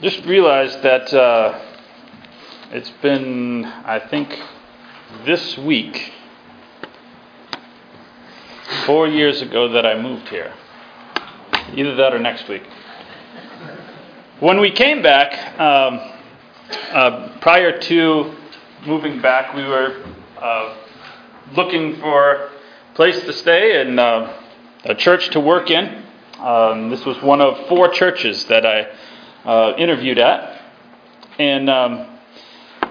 just realized that uh, it's been, I think, this week, four years ago that I moved here. Either that or next week. When we came back, um, uh, prior to moving back, we were uh, looking for a place to stay and uh, a church to work in. Um, this was one of four churches that I uh, interviewed at. And um,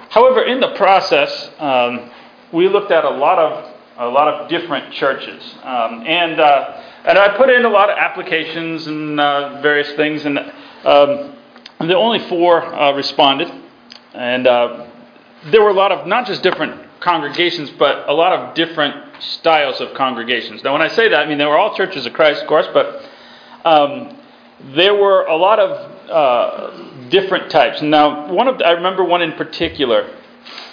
however, in the process, um, we looked at a lot of a lot of different churches, um, and uh, and I put in a lot of applications and uh, various things, and, um, the only four uh, responded, and uh, there were a lot of not just different congregations, but a lot of different styles of congregations. Now, when I say that, I mean they were all churches of Christ, of course, but um, there were a lot of uh, different types. Now, one of the, I remember one in particular,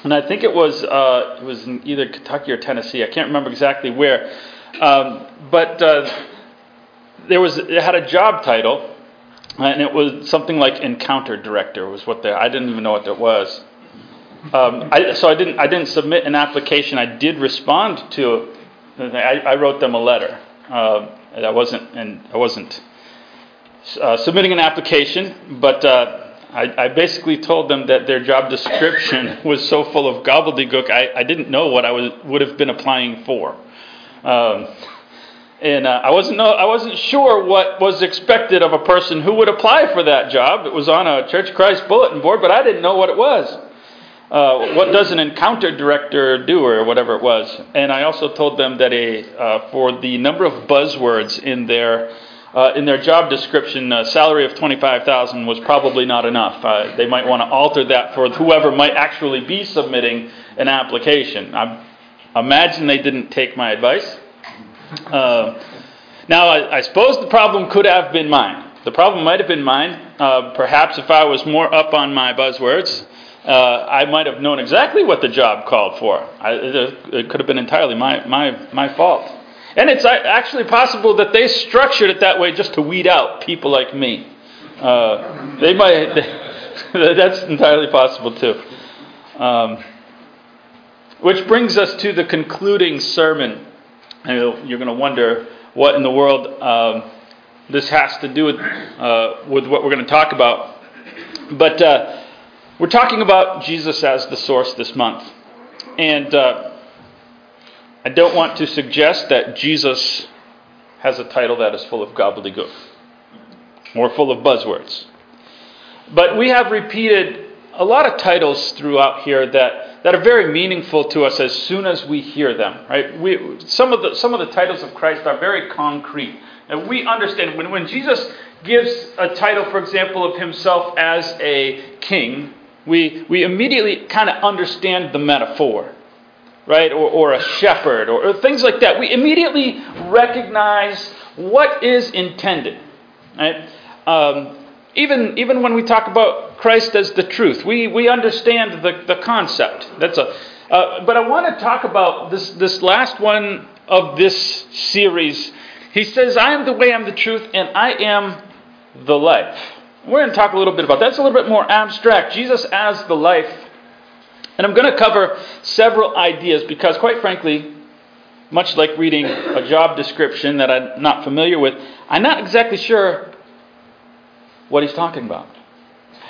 and I think it was uh, it was in either Kentucky or Tennessee. I can't remember exactly where, um, but uh, there was it had a job title, and it was something like encounter director was what they. I didn't even know what that was. Um, I, so I didn't I didn't submit an application. I did respond to. I, I wrote them a letter. Uh, I wasn't and I wasn't uh, submitting an application, but uh, I, I, basically told them that their job description was so full of gobbledygook, I, I didn't know what I was, would have been applying for. Um, and uh, I wasn't know, I wasn't sure what was expected of a person who would apply for that job. It was on a Church Christ bulletin board, but I didn't know what it was. Uh, what does an encounter director do, or whatever it was? And I also told them that a uh, for the number of buzzwords in their uh, in their job description, a salary of 25000 was probably not enough. Uh, they might want to alter that for whoever might actually be submitting an application. I imagine they didn't take my advice. Uh, now, I, I, suppose the problem could have been mine. The problem might have been mine. Uh, perhaps if I was more up on my buzzwords, uh, I might have known exactly what the job called for. I, it could have been entirely my, my, my fault. And it's actually possible that they structured it that way just to weed out people like me. Uh, they might. They, that's entirely possible too. Um, which brings us to the concluding sermon. You're going to wonder what in the world um, this has to do with uh, with what we're going to talk about. But uh, we're talking about Jesus as the source this month, and uh, I don't want to suggest that Jesus has a title that is full of gobbledygook or full of buzzwords. But we have repeated a lot of titles throughout here that, that are very meaningful to us as soon as we hear them. Right? We, some, of the, some of the titles of Christ are very concrete. And we understand when, when Jesus gives a title, for example, of himself as a king, we, we immediately kind of understand the metaphor right? Or, or a shepherd, or, or things like that. We immediately recognize what is intended, right? Um, even, even when we talk about Christ as the truth, we, we understand the, the concept. That's a, uh, but I want to talk about this, this last one of this series. He says, I am the way, I'm the truth, and I am the life. We're going to talk a little bit about that. That's a little bit more abstract. Jesus as the life and I'm going to cover several ideas because, quite frankly, much like reading a job description that I'm not familiar with, I'm not exactly sure what he's talking about.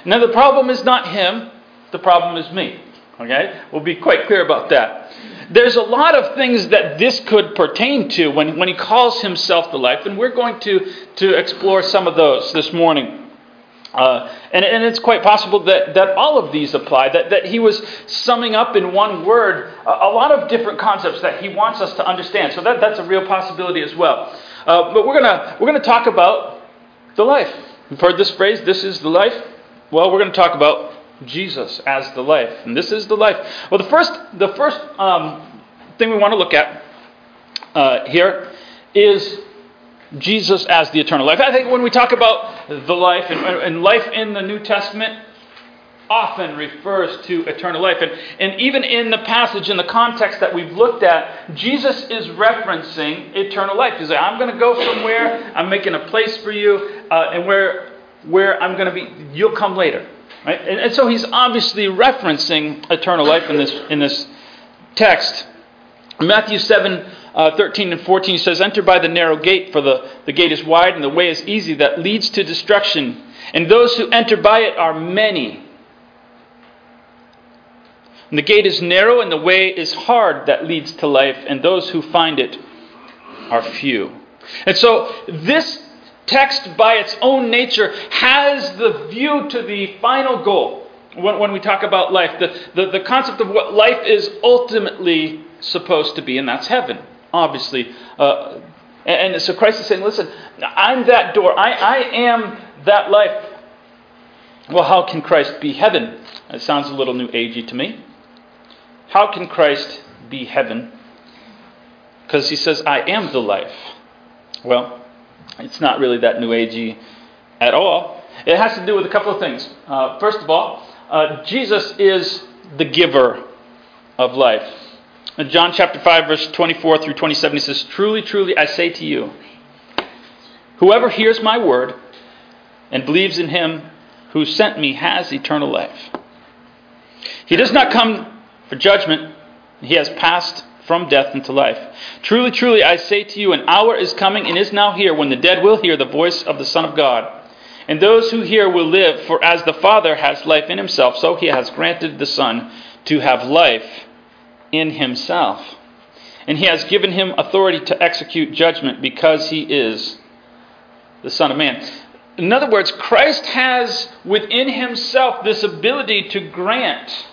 Now, the problem is not him, the problem is me. Okay? We'll be quite clear about that. There's a lot of things that this could pertain to when, when he calls himself the life, and we're going to, to explore some of those this morning. Uh, and, and, it's quite possible that, that all of these apply, that, that he was summing up in one word a, a, lot of different concepts that he wants us to understand. So that, that's a real possibility as well. Uh, but we're going we're gonna talk about the life. You've heard this phrase, this is the life? Well, we're going to talk about Jesus as the life. And this is the life. Well, the first, the first um, thing we want to look at uh, here is Jesus as the eternal life. I think when we talk about the life and, and life in the New Testament, often refers to eternal life. And, and even in the passage, in the context that we've looked at, Jesus is referencing eternal life. He's like, I'm going to go somewhere, I'm making a place for you, uh, and where where I'm going to be, you'll come later. Right? And, and so he's obviously referencing eternal life in this, in this text. Matthew 7 uh, 13 and 14 says, Enter by the narrow gate, for the, the gate is wide and the way is easy that leads to destruction. And those who enter by it are many. And the gate is narrow and the way is hard that leads to life, and those who find it are few. And so this text, by its own nature, has the view to the final goal. When, when we talk about life, the, the, the concept of what life is ultimately supposed to be, and that's heaven, obviously. Uh, and, and so Christ is saying, listen, I'm that door. I, I am that life. Well, how can Christ be heaven? It sounds a little new agey to me. How can Christ be heaven? Because he says, I am the life. Well, it's not really that new agey at all. It has to do with a couple of things. Uh, first of all, uh, Jesus is the giver of life. In John chapter 5, verse 24 through 27, he says, Truly, truly, I say to you, whoever hears my word and believes in him who sent me has eternal life. He does not come for judgment, he has passed from death into life. Truly, truly, I say to you, an hour is coming and is now here when the dead will hear the voice of the Son of God. And those who hear will live, for as the Father has life in himself, so he has granted the Son to have life in himself. And he has given him authority to execute judgment because he is the Son of Man. In other words, Christ has within himself this ability to grant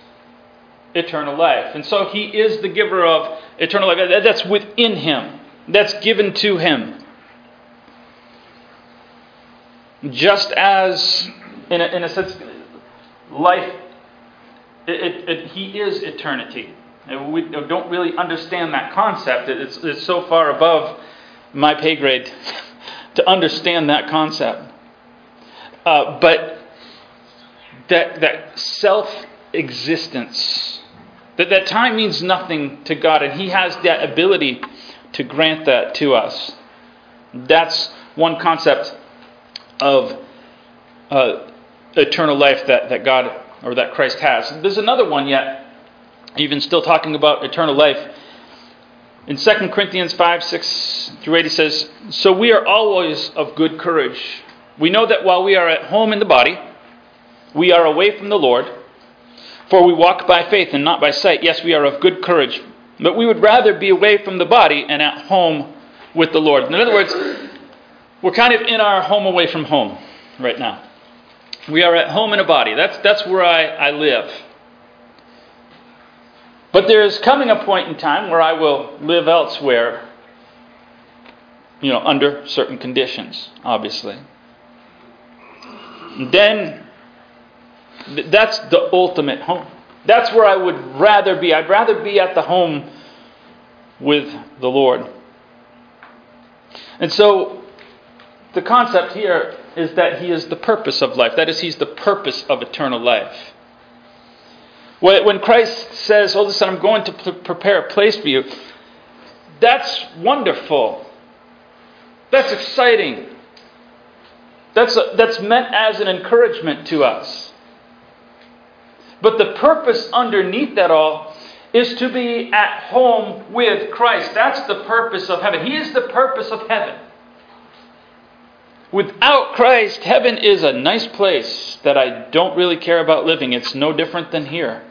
eternal life. And so he is the giver of eternal life. That's within him, that's given to him. Just as, in a, in a sense, life, it, it, it, he is eternity. We don't really understand that concept. It's, it's so far above my pay grade to understand that concept. Uh, but that, that self existence, that, that time means nothing to God, and He has that ability to grant that to us. That's one concept of uh, eternal life that, that God or that Christ has. There's another one yet, even still talking about eternal life. In 2 Corinthians 5 6 through 8, he says, So we are always of good courage. We know that while we are at home in the body, we are away from the Lord. For we walk by faith and not by sight. Yes, we are of good courage, but we would rather be away from the body and at home with the Lord. In other words, we're kind of in our home away from home right now. We are at home in a body. That's, that's where I, I live. But there's coming a point in time where I will live elsewhere, you know, under certain conditions, obviously. And then that's the ultimate home. That's where I would rather be. I'd rather be at the home with the Lord. And so the concept here is that He is the purpose of life. That is, He's the purpose of eternal life. When Christ says, Oh, listen, I'm going to prepare a place for you, that's wonderful. That's exciting. That's, a, that's meant as an encouragement to us. But the purpose underneath that all is to be at home with Christ. That's the purpose of heaven. He is the purpose of heaven. Without Christ, heaven is a nice place that I don't really care about living. It's no different than here.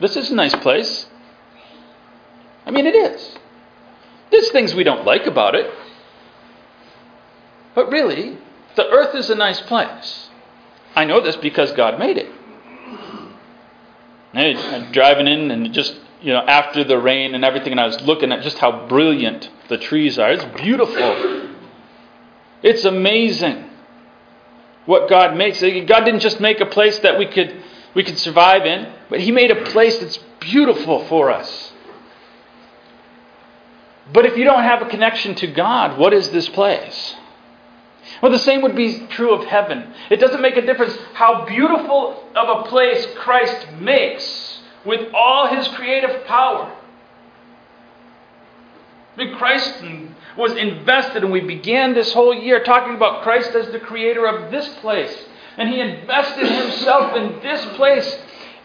This is a nice place. I mean, it is. There's things we don't like about it. But really, the earth is a nice place. I know this because God made it. I'm driving in and just, you know, after the rain and everything, and I was looking at just how brilliant the trees are. It's beautiful. It's amazing what God makes. God didn't just make a place that we could we could survive in, but He made a place that's beautiful for us. But if you don't have a connection to God, what is this place? Well, the same would be true of heaven. It doesn't make a difference how beautiful of a place Christ makes with all his creative power. I mean, Christ was invested, and we began this whole year talking about Christ as the creator of this place. And he invested himself in this place.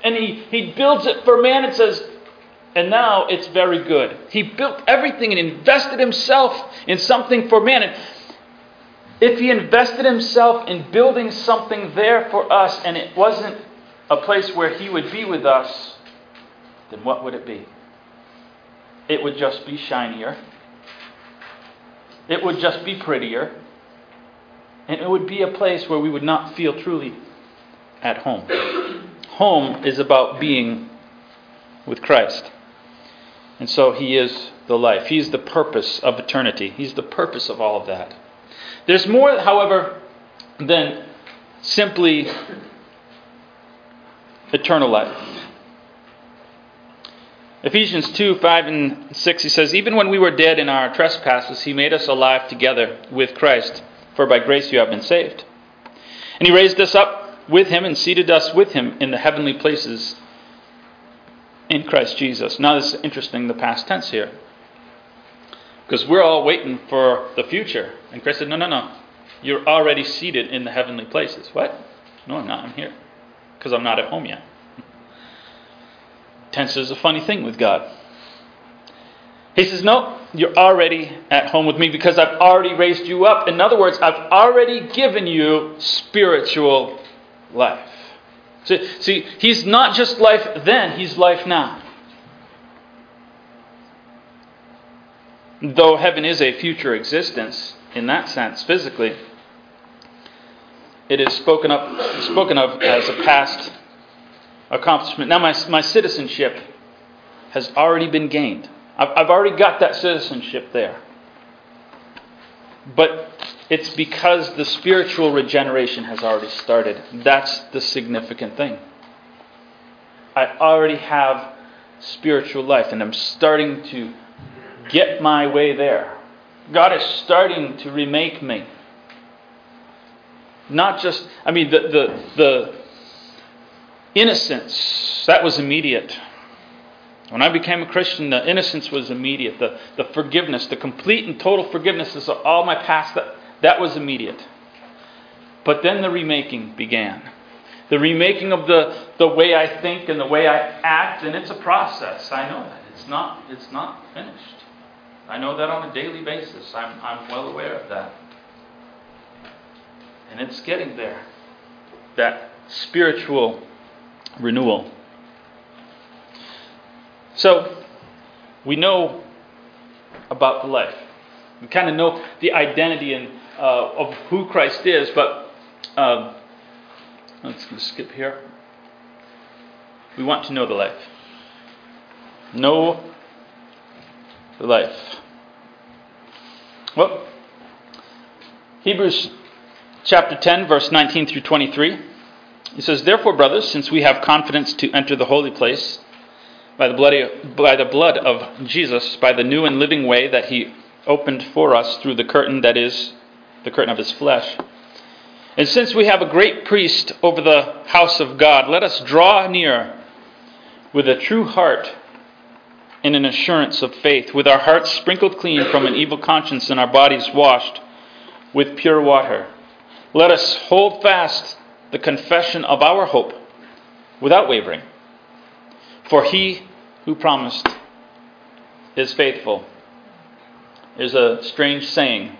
And he, he builds it for man and says, and now it's very good. He built everything and invested himself in something for man. And if he invested himself in building something there for us and it wasn't a place where he would be with us, then what would it be? It would just be shinier. It would just be prettier. And it would be a place where we would not feel truly at home. Home is about being with Christ. And so he is the life. He's the purpose of eternity. He's the purpose of all of that. There's more, however, than simply eternal life. Ephesians 2 5 and 6, he says, Even when we were dead in our trespasses, he made us alive together with Christ, for by grace you have been saved. And he raised us up with him and seated us with him in the heavenly places in Christ Jesus. Now, this is interesting, the past tense here. Because we're all waiting for the future. And Christ said, No, no, no. You're already seated in the heavenly places. What? No, I'm not. I'm here. Because I'm not at home yet. Tense is a funny thing with God. He says, No, you're already at home with me because I've already raised you up. In other words, I've already given you spiritual life. See, see, he's not just life then, he's life now. Though heaven is a future existence in that sense, physically, it is spoken, up, spoken of as a past accomplishment. Now, my, my citizenship has already been gained. I've, already got that citizenship there. But it's because the spiritual regeneration has already started. That's the significant thing. I already have spiritual life, and I'm starting to get my way there. God is starting to remake me. Not just, I mean, the, the, the innocence, that was immediate. When I became a Christian, the innocence was immediate. The, the forgiveness, the complete and total forgiveness of all my past, that, that was immediate. But then the remaking began. The remaking of the, the way I think and the way I act, and it's a process. I know that. It's not, it's not finished. I know that on a daily basis. I'm, I'm well aware of that. And it's getting there. That spiritual renewal. So, we know about the life. We kind of know the identity and uh, of who Christ is, but um, let's skip here. We want to know the life. Know the life. Well, Hebrews chapter 10, verse 19 through 23. He says, Therefore, brothers, since we have confidence to enter the holy place by the, bloody, by the blood of Jesus, by the new and living way that he opened for us through the curtain that is the curtain of his flesh. And since we have a great priest over the house of God, let us draw near with a true heart in an assurance of faith, with our hearts sprinkled clean from an evil conscience and our bodies washed with pure water. Let us hold fast the confession of our hope without wavering. For he who promised is faithful. There's a strange saying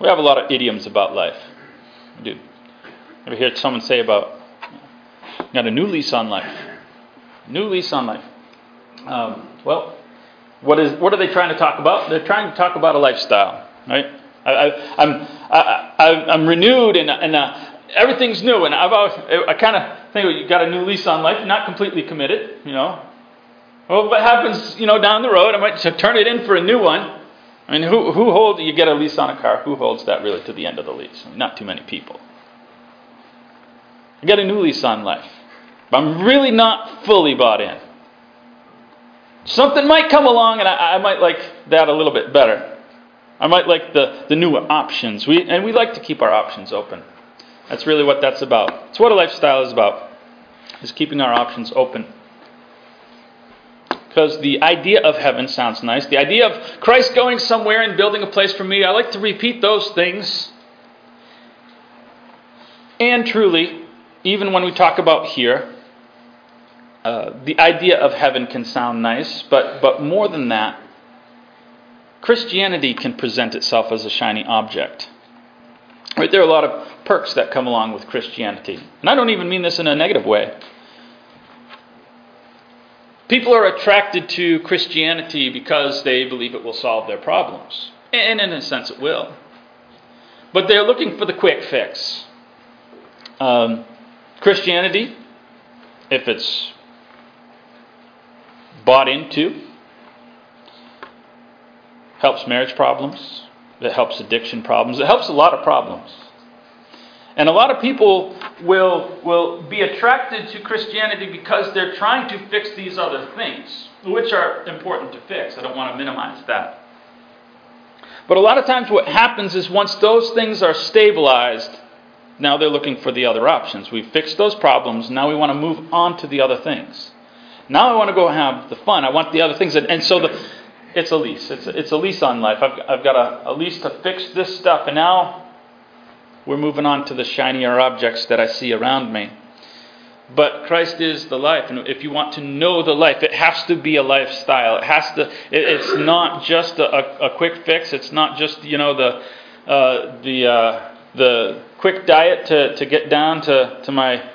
we have a lot of idioms about life. Dude, ever hear someone say about got a new lease on life? New lease on life. Um, well, what is what are they trying to talk about? They're trying to talk about a lifestyle, right? I, am I, I'm renewed and, and uh, everything's new, and I've always, I kind of think you got a new lease on life, not completely committed, you know. Well, what happens, you know, down the road? I might turn it in for a new one. I mean, who, who holds, you get a lease on a car, who holds that really to the end of the lease? I mean, not too many people. I got a new lease on life, but I'm really not fully bought in. Something might come along and I, I might like that a little bit better. I might like the, the new options. We, and we like to keep our options open. That's really what that's about. It's what a lifestyle is about, is keeping our options open because the idea of heaven sounds nice. The idea of Christ going somewhere and building a place for me, I like to repeat those things. And truly, even when we talk about here, uh, the idea of heaven can sound nice, but, but more than that, Christianity can present itself as a shiny object. Right, there are a lot of perks that come along with Christianity. And I don't even mean this in a negative way. People are attracted to Christianity because they believe it will solve their problems. And in a sense, it will. But they're looking for the quick fix. Um, Christianity, if it's bought into, helps marriage problems, it helps addiction problems, it helps a lot of problems. And a lot of people will, will be attracted to Christianity because they're trying to fix these other things, which are important to fix. I don't want to minimize that. But a lot of times, what happens is once those things are stabilized, now they're looking for the other options. We've fixed those problems, now we want to move on to the other things. Now I want to go have the fun. I want the other things. And, and so the, it's a lease. It's a, it's a lease on life. I've, I've got a, a lease to fix this stuff, and now we're moving on to the shinier objects that I see around me. But Christ is the life, and if you want to know the life, it has to be a lifestyle. It has to. It, it's not just a, a, quick fix. It's not just you know the uh, the uh, the quick diet to, to get down to to my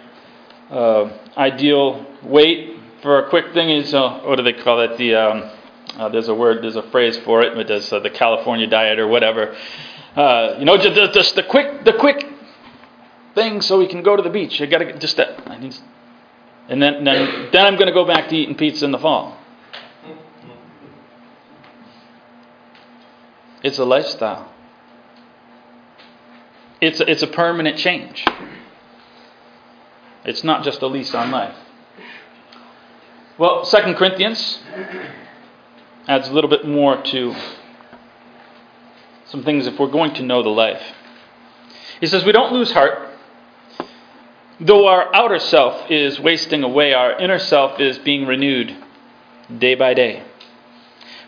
uh, ideal weight for a quick thing. Is uh, what do they call it? The um, uh, there's a word, there's a phrase for it. It does uh, the California diet or whatever. Uh, you know, just, just the quick, the quick thing, so we can go to the beach. I got to get just that. I need, and then, then, then I'm to go back to eating pizza in the fall. It's a lifestyle. It's a, it's a permanent change. It's not just a lease on life. Well, Second Corinthians adds a little bit more to some things if we're going to know the life. He says, We don't lose heart. Though our outer self is wasting away, our inner self is being renewed day by day.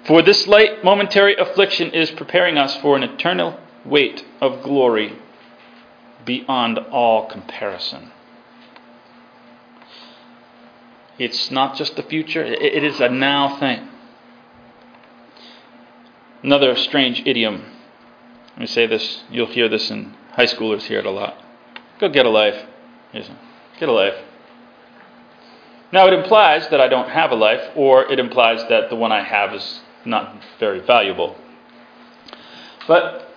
For this light momentary affliction is preparing us for an eternal weight of glory beyond all comparison. It's not just the future, it is a now thing. Another strange idiom let me say this, you'll hear this in high schoolers hear it a lot. Go get a life. Get a life. Now, it implies that I don't have a life, or it implies that the one I have is not very valuable. But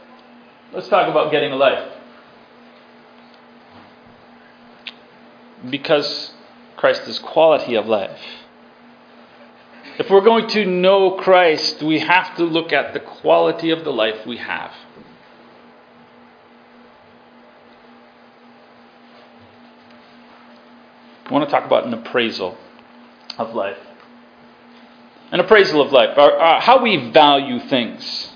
let's talk about getting a life. Because Christ is quality of life. If we're going to know Christ, we have to look at the quality of the life we have. I want to talk about an appraisal of life. An appraisal of life, how we value things.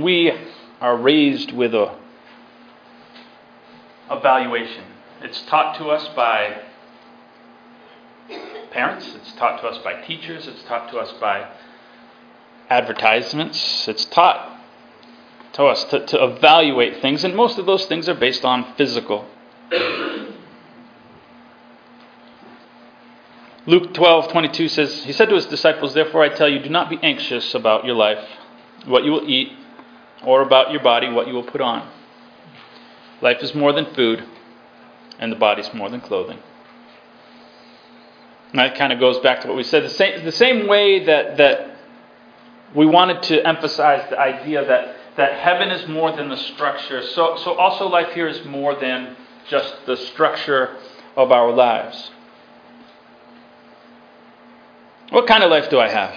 We are raised with a evaluation. It's taught to us by parents, it's taught to us by teachers, it's taught to us by advertisements, it's taught to us to, to evaluate things, and most of those things are based on physical. Luke 12, 22 says, He said to his disciples, Therefore I tell you, do not be anxious about your life, what you will eat, or about your body, what you will put on. Life is more than food, and the body is more than clothing. And that kind of goes back to what we said. The same, the same way that, that we wanted to emphasize the idea that, that heaven is more than the structure, so, so also life here is more than just the structure of our lives. What kind of life do I have?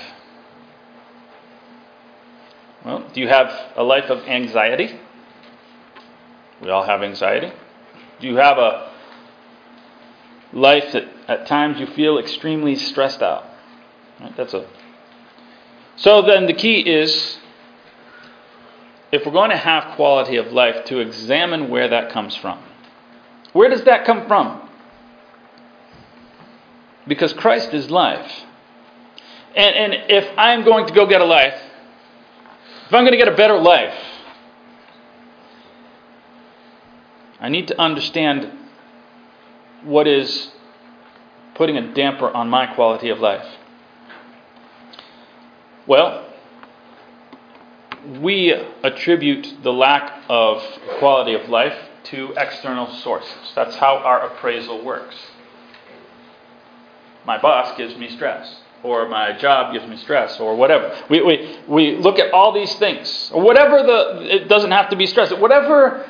Well, do you have a life of anxiety? We all have anxiety. Do you have a life that at times you feel extremely stressed out. Right? That's a. So then the key is, if we're going to have quality of life, to examine where that comes from. Where does that come from? Because Christ is life. And, and if I'm going to go get a life, if I'm going to get a better life, I need to understand what is putting a damper on my quality of life. Well, we attribute the lack of quality of life to external sources. That's how our appraisal works. My boss gives me stress, or my job gives me stress, or whatever. We, we, we look at all these things, or whatever the, it doesn't have to be stress, whatever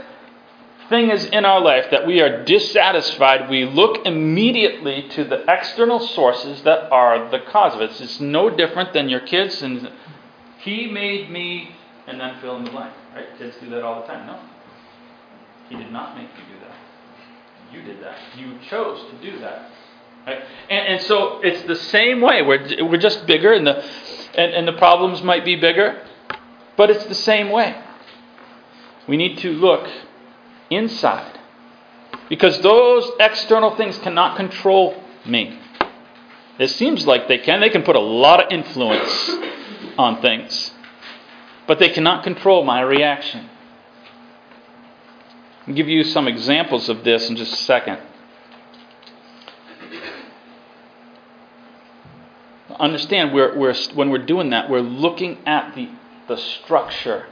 thing is in our life that we are dissatisfied, we look immediately to the external sources that are the cause of it. It's no different than your kids and he made me and then fill in the blank. Right? Kids do that all the time. No. He did not make you do that. You did that. You chose to do that. Right? And, and so it's the same way. We're, we're just bigger and the, and, and the problems might be bigger, but it's the same way. We need to look inside. Because those external things cannot control me. It seems like they can. They can put a lot of influence on things, but they cannot control my reaction. I'll give you some examples of this in just a second. Understand, we're, we're, when we're doing that, we're looking at the, the structure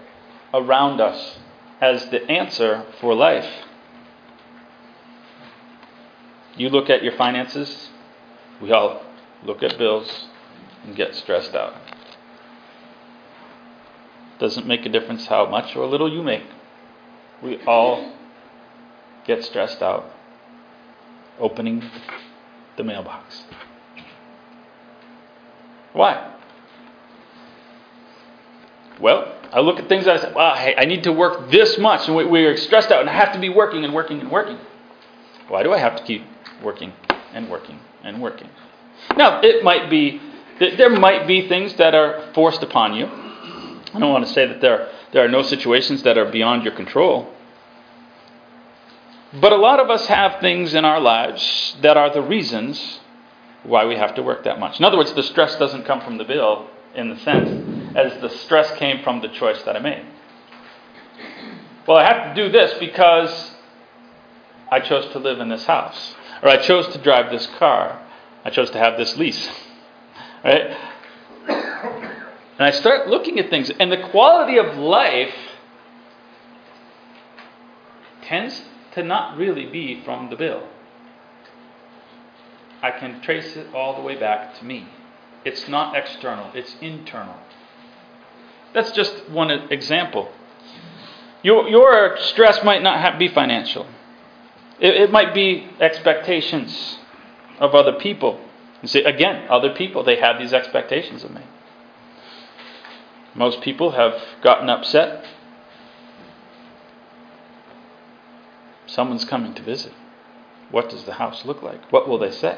around us as the answer for life. You look at your finances, we all look at bills and get stressed out. Doesn't make a difference how much or little you make. We all get stressed out opening the mailbox. Why? Well, I look at things and I say, wow, hey, I need to work this much. And we, we're stressed out and I have to be working and working and working. Why do I have to keep working and working and working? Now, it might be, there might be things that are forced upon you. I don't want to say that there, there are no situations that are beyond your control. But a lot of us have things in our lives that are the reasons why we have to work that much. In other words, the stress doesn't come from the bill in the sense as the stress came from the choice that I made. Well, I have to do this because I chose to live in this house, or I chose to drive this car, I chose to have this lease, right? And I start looking at things, and the quality of life tends to not really be from the bill. I can trace it all the way back to me. It's not external, it's internal. That's just one example. Your, your stress might not have, be financial, it, it might be expectations of other people. You see, again, other people, they have these expectations of me. Most people have gotten upset. Someone's coming to visit. What does the house look like? What will they say?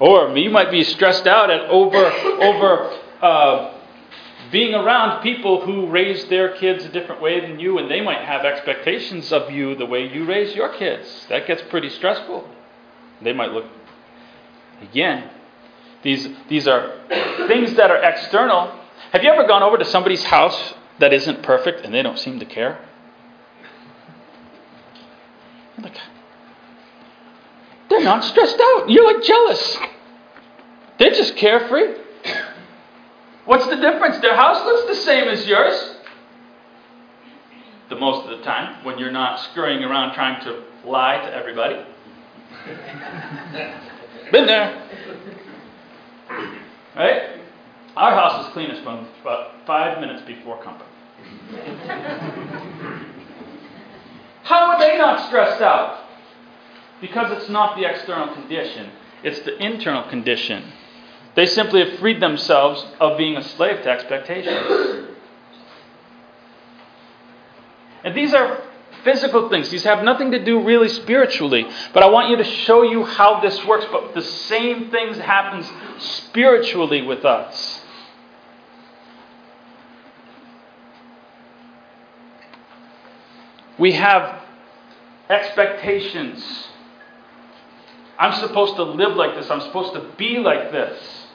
Or you might be stressed out at over over uh, being around people who raise their kids a different way than you, and they might have expectations of you the way you raise your kids. That gets pretty stressful. They might look again. These these are things that are external. Have you ever gone over to somebody's house that isn't perfect and they don't seem to care? Like, they're not stressed out. You're like jealous. They're just carefree. What's the difference? Their house looks the same as yours. The most of the time, when you're not scurrying around trying to lie to everybody. Been there. Right? Our house is cleanest from about five minutes before company. How are they not stressed out? Because it's not the external condition, it's the internal condition. They simply have freed themselves of being a slave to expectations. And these are physical things. These have nothing to do really spiritually. But I want you to show you how this works. But the same things happens spiritually with us. We have expectations I'm supposed to live like this. I'm supposed to be like this.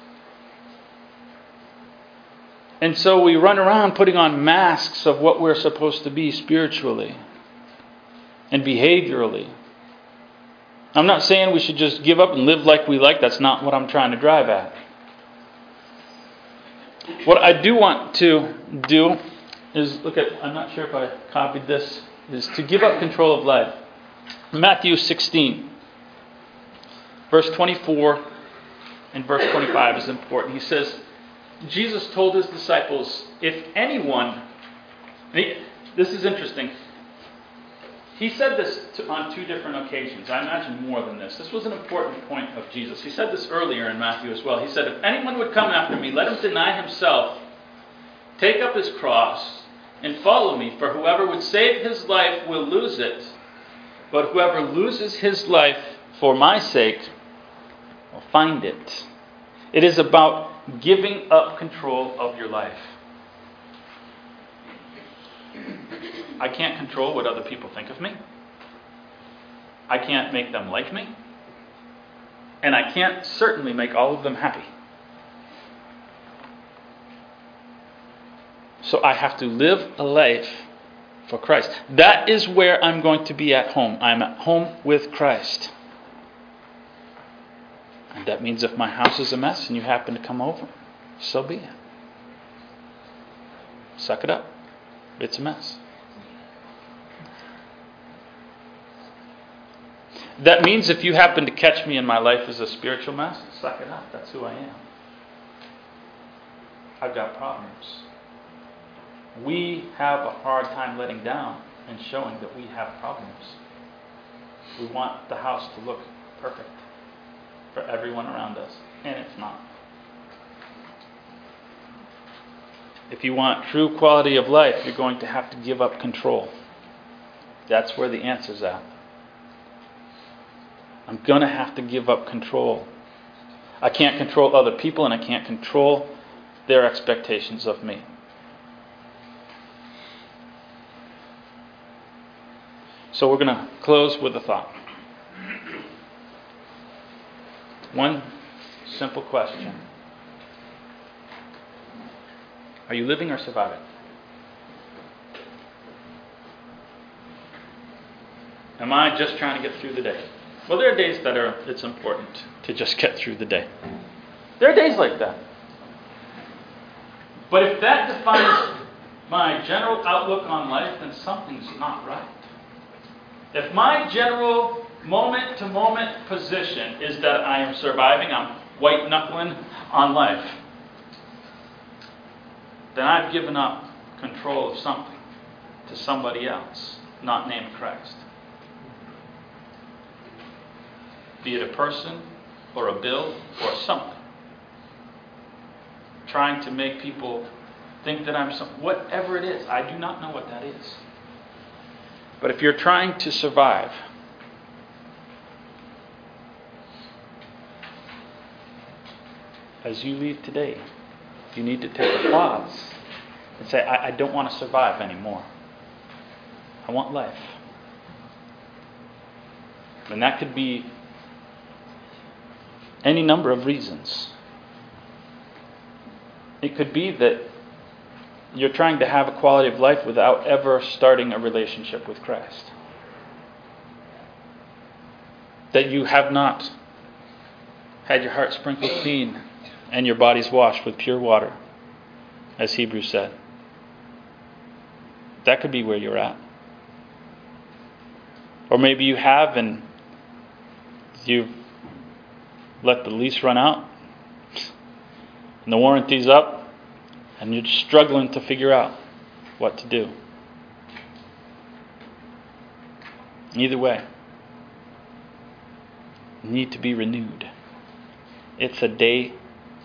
And so we run around putting on masks of what we're supposed to be spiritually and behaviorally. I'm not saying we should just give up and live like we like. That's not what I'm trying to drive at. What I do want to do is look at, I'm not sure if I copied this, is to give up control of life. Matthew 16, verse 24 and verse 25 is important. He says, Jesus told his disciples, if anyone, this is interesting. He said this to, on two different occasions. I imagine more than this. This was an important point of Jesus. He said this earlier in Matthew as well. He said, If anyone would come after me, let him deny himself, take up his cross, and follow me. For whoever would save his life will lose it. But whoever loses his life for my sake will find it. It is about giving up control of your life. I can't control what other people think of me. I can't make them like me. And I can't certainly make all of them happy. So I have to live a life for Christ. That is where I'm going to be at home. I'm at home with Christ. That means if my house is a mess and you happen to come over, so be it. Suck it up. It's a mess. That means if you happen to catch me in my life as a spiritual mess, suck it up. That's who I am. I've got problems. We have a hard time letting down and showing that we have problems. We want the house to look perfect for everyone around us, and it's not. If you want true quality of life, you're going to have to give up control. That's where the answer's at. I'm going to have to give up control. I can't control other people and I can't control their expectations of me. So we're going to close with a thought. One simple question Are you living or surviving? Am I just trying to get through the day? Well, there are days that are it's important to just get through the day. There are days like that. But if that defines my general outlook on life, then something's not right. If my general moment to moment position is that I am surviving, I'm white knuckling on life, then I've given up control of something to somebody else, not named Christ. be it a person or a bill or something. Trying to make people think that I'm some, whatever it is. I do not know what that is. But if you're trying to survive, as you leave today, you need to take a pause and say, I, I don't want to survive anymore. I want life. And that could be any number of reasons. It could be that you're trying to have a quality of life without ever starting a relationship with Christ. That you have not had your heart sprinkled clean and your bodies washed with pure water, as Hebrews said. That could be where you're at. Or maybe you have and you've let the lease run out and the warranty's up and you're struggling to figure out what to do. Either way, need to be renewed. It's a day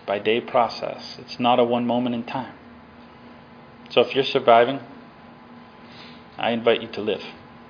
by day process. It's not a one moment in time. So if you're surviving, I invite you to live.